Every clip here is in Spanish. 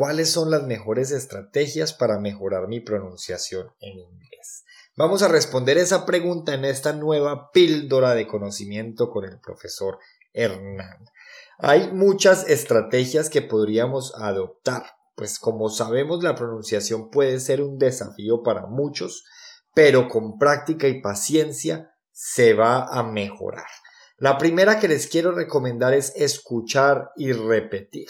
¿Cuáles son las mejores estrategias para mejorar mi pronunciación en inglés? Vamos a responder esa pregunta en esta nueva píldora de conocimiento con el profesor Hernán. Hay muchas estrategias que podríamos adoptar, pues como sabemos la pronunciación puede ser un desafío para muchos, pero con práctica y paciencia se va a mejorar. La primera que les quiero recomendar es escuchar y repetir.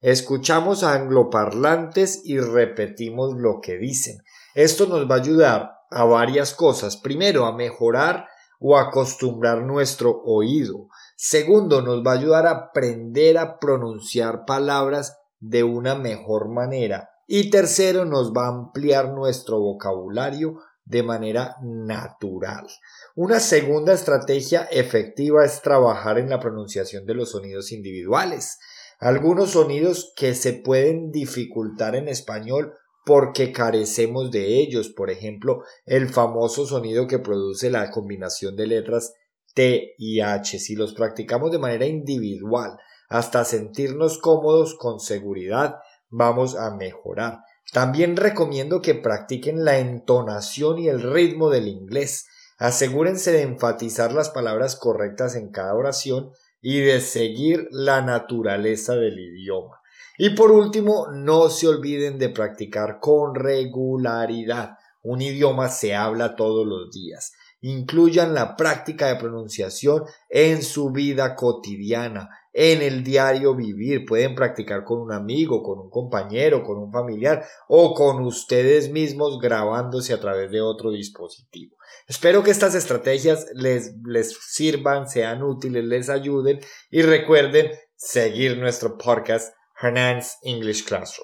Escuchamos a angloparlantes y repetimos lo que dicen. Esto nos va a ayudar a varias cosas. Primero, a mejorar o acostumbrar nuestro oído. Segundo, nos va a ayudar a aprender a pronunciar palabras de una mejor manera. Y tercero, nos va a ampliar nuestro vocabulario de manera natural. Una segunda estrategia efectiva es trabajar en la pronunciación de los sonidos individuales. Algunos sonidos que se pueden dificultar en español porque carecemos de ellos. Por ejemplo, el famoso sonido que produce la combinación de letras T y H. Si los practicamos de manera individual hasta sentirnos cómodos con seguridad, vamos a mejorar. También recomiendo que practiquen la entonación y el ritmo del inglés. Asegúrense de enfatizar las palabras correctas en cada oración y de seguir la naturaleza del idioma. Y por último, no se olviden de practicar con regularidad. Un idioma se habla todos los días. Incluyan la práctica de pronunciación en su vida cotidiana, en el diario vivir. Pueden practicar con un amigo, con un compañero, con un familiar o con ustedes mismos grabándose a través de otro dispositivo. Espero que estas estrategias les, les sirvan, sean útiles, les ayuden y recuerden seguir nuestro podcast Hernan's English Classroom.